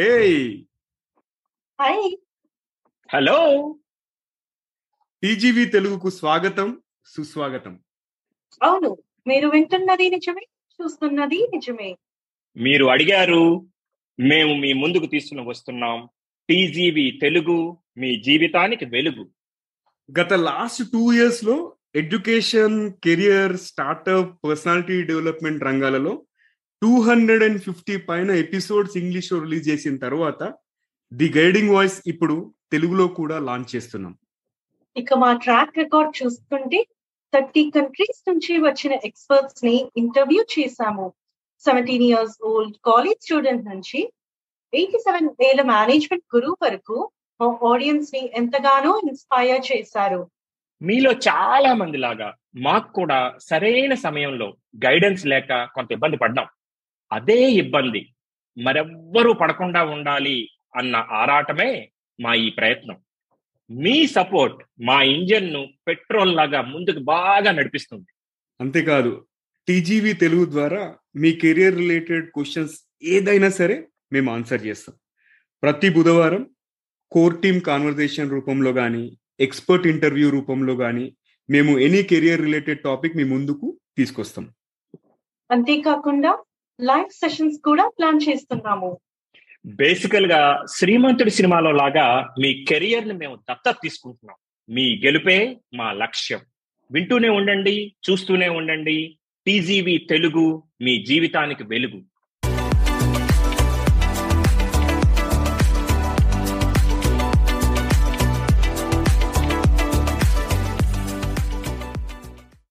Hey hi hello TGV తెలుగుకు స్వాగతం సుస్వాగతం అవును మీరు వింటున్నది నిజమే చూస్తున్నది నిజమే మీరు అడిగారు మేము మీ ముందుకు తీసుకుని వస్తున్నాం టీజీవి తెలుగు మీ జీవితానికి వెలుగు గత లాస్ట్ టూ ఇయర్స్లో education career startup personality development రంగాలలో టూ హండ్రెడ్ అండ్ ఫిఫ్టీ పైన ఎపిసోడ్స్ ఇంగ్లీష్లో రిలీజ్ చేసిన తర్వాత ది గైడింగ్ వాయిస్ ఇప్పుడు తెలుగులో కూడా లాంచ్ చేస్తున్నాం. ఇక మా ట్రాక్ రికార్డ్ చూస్తుంటే థర్టీ కంట్రీస్ నుంచి వచ్చిన ఎక్స్పర్ట్స్ని ఇంటర్వ్యూ చేశాము. Seventeen years old college student నుంచి ఎయిటీ సెవెన్ వేల మేనేజ్మెంట్ గురువు వరకు మా ఆడియన్స్ని ఎంతగానో ఇన్స్పైర్ చేశారు. మీలో చాలా మంది లాగా మాకు కూడా సరైన సమయంలో గైడెన్స్ లేక కొంత ఇబ్బంది పడ్డాం. అదే ఇబ్బంది. మరెవ్వరూ పడకుండా ఉండాలి అన్న ఆరాటమే మా ఈ ప్రయత్నం. మీ సపోర్ట్ మా ఇంజన్ను పెట్రోల్ లాగా ముందుకు బాగా నడిపిస్తుంది. అంతేకాదు టీజీవీ తెలుగు ద్వారా మీ కెరియర్ రిలేటెడ్ క్వశ్చన్స్ ఏదైనా సరే మేము ఆన్సర్ చేస్తాం. ప్రతి బుధవారం కోర్ టీమ్ కాన్వర్జేషన్ రూపంలో కానీ ఎక్స్పర్ట్ ఇంటర్వ్యూ రూపంలో కానీ మేము ఎనీ కెరియర్ రిలేటెడ్ టాపిక్ మీ ముందుకు తీసుకొస్తాం. అంతేకాకుండా లైవ్ సెషన్స్ కూడా ప్లాన్ చేస్తున్నాము. బేసికల్గా శ్రీమంతుడి సినిమాలో లాగా మీ కెరియర్ని మేము దత్తత తీసుకుంటున్నాం. మీ గెలుపే మా లక్ష్యం. వింటూనే ఉండండి చూస్తూనే ఉండండి. టీజీవి తెలుగు మీ జీవితానికి వెలుగు.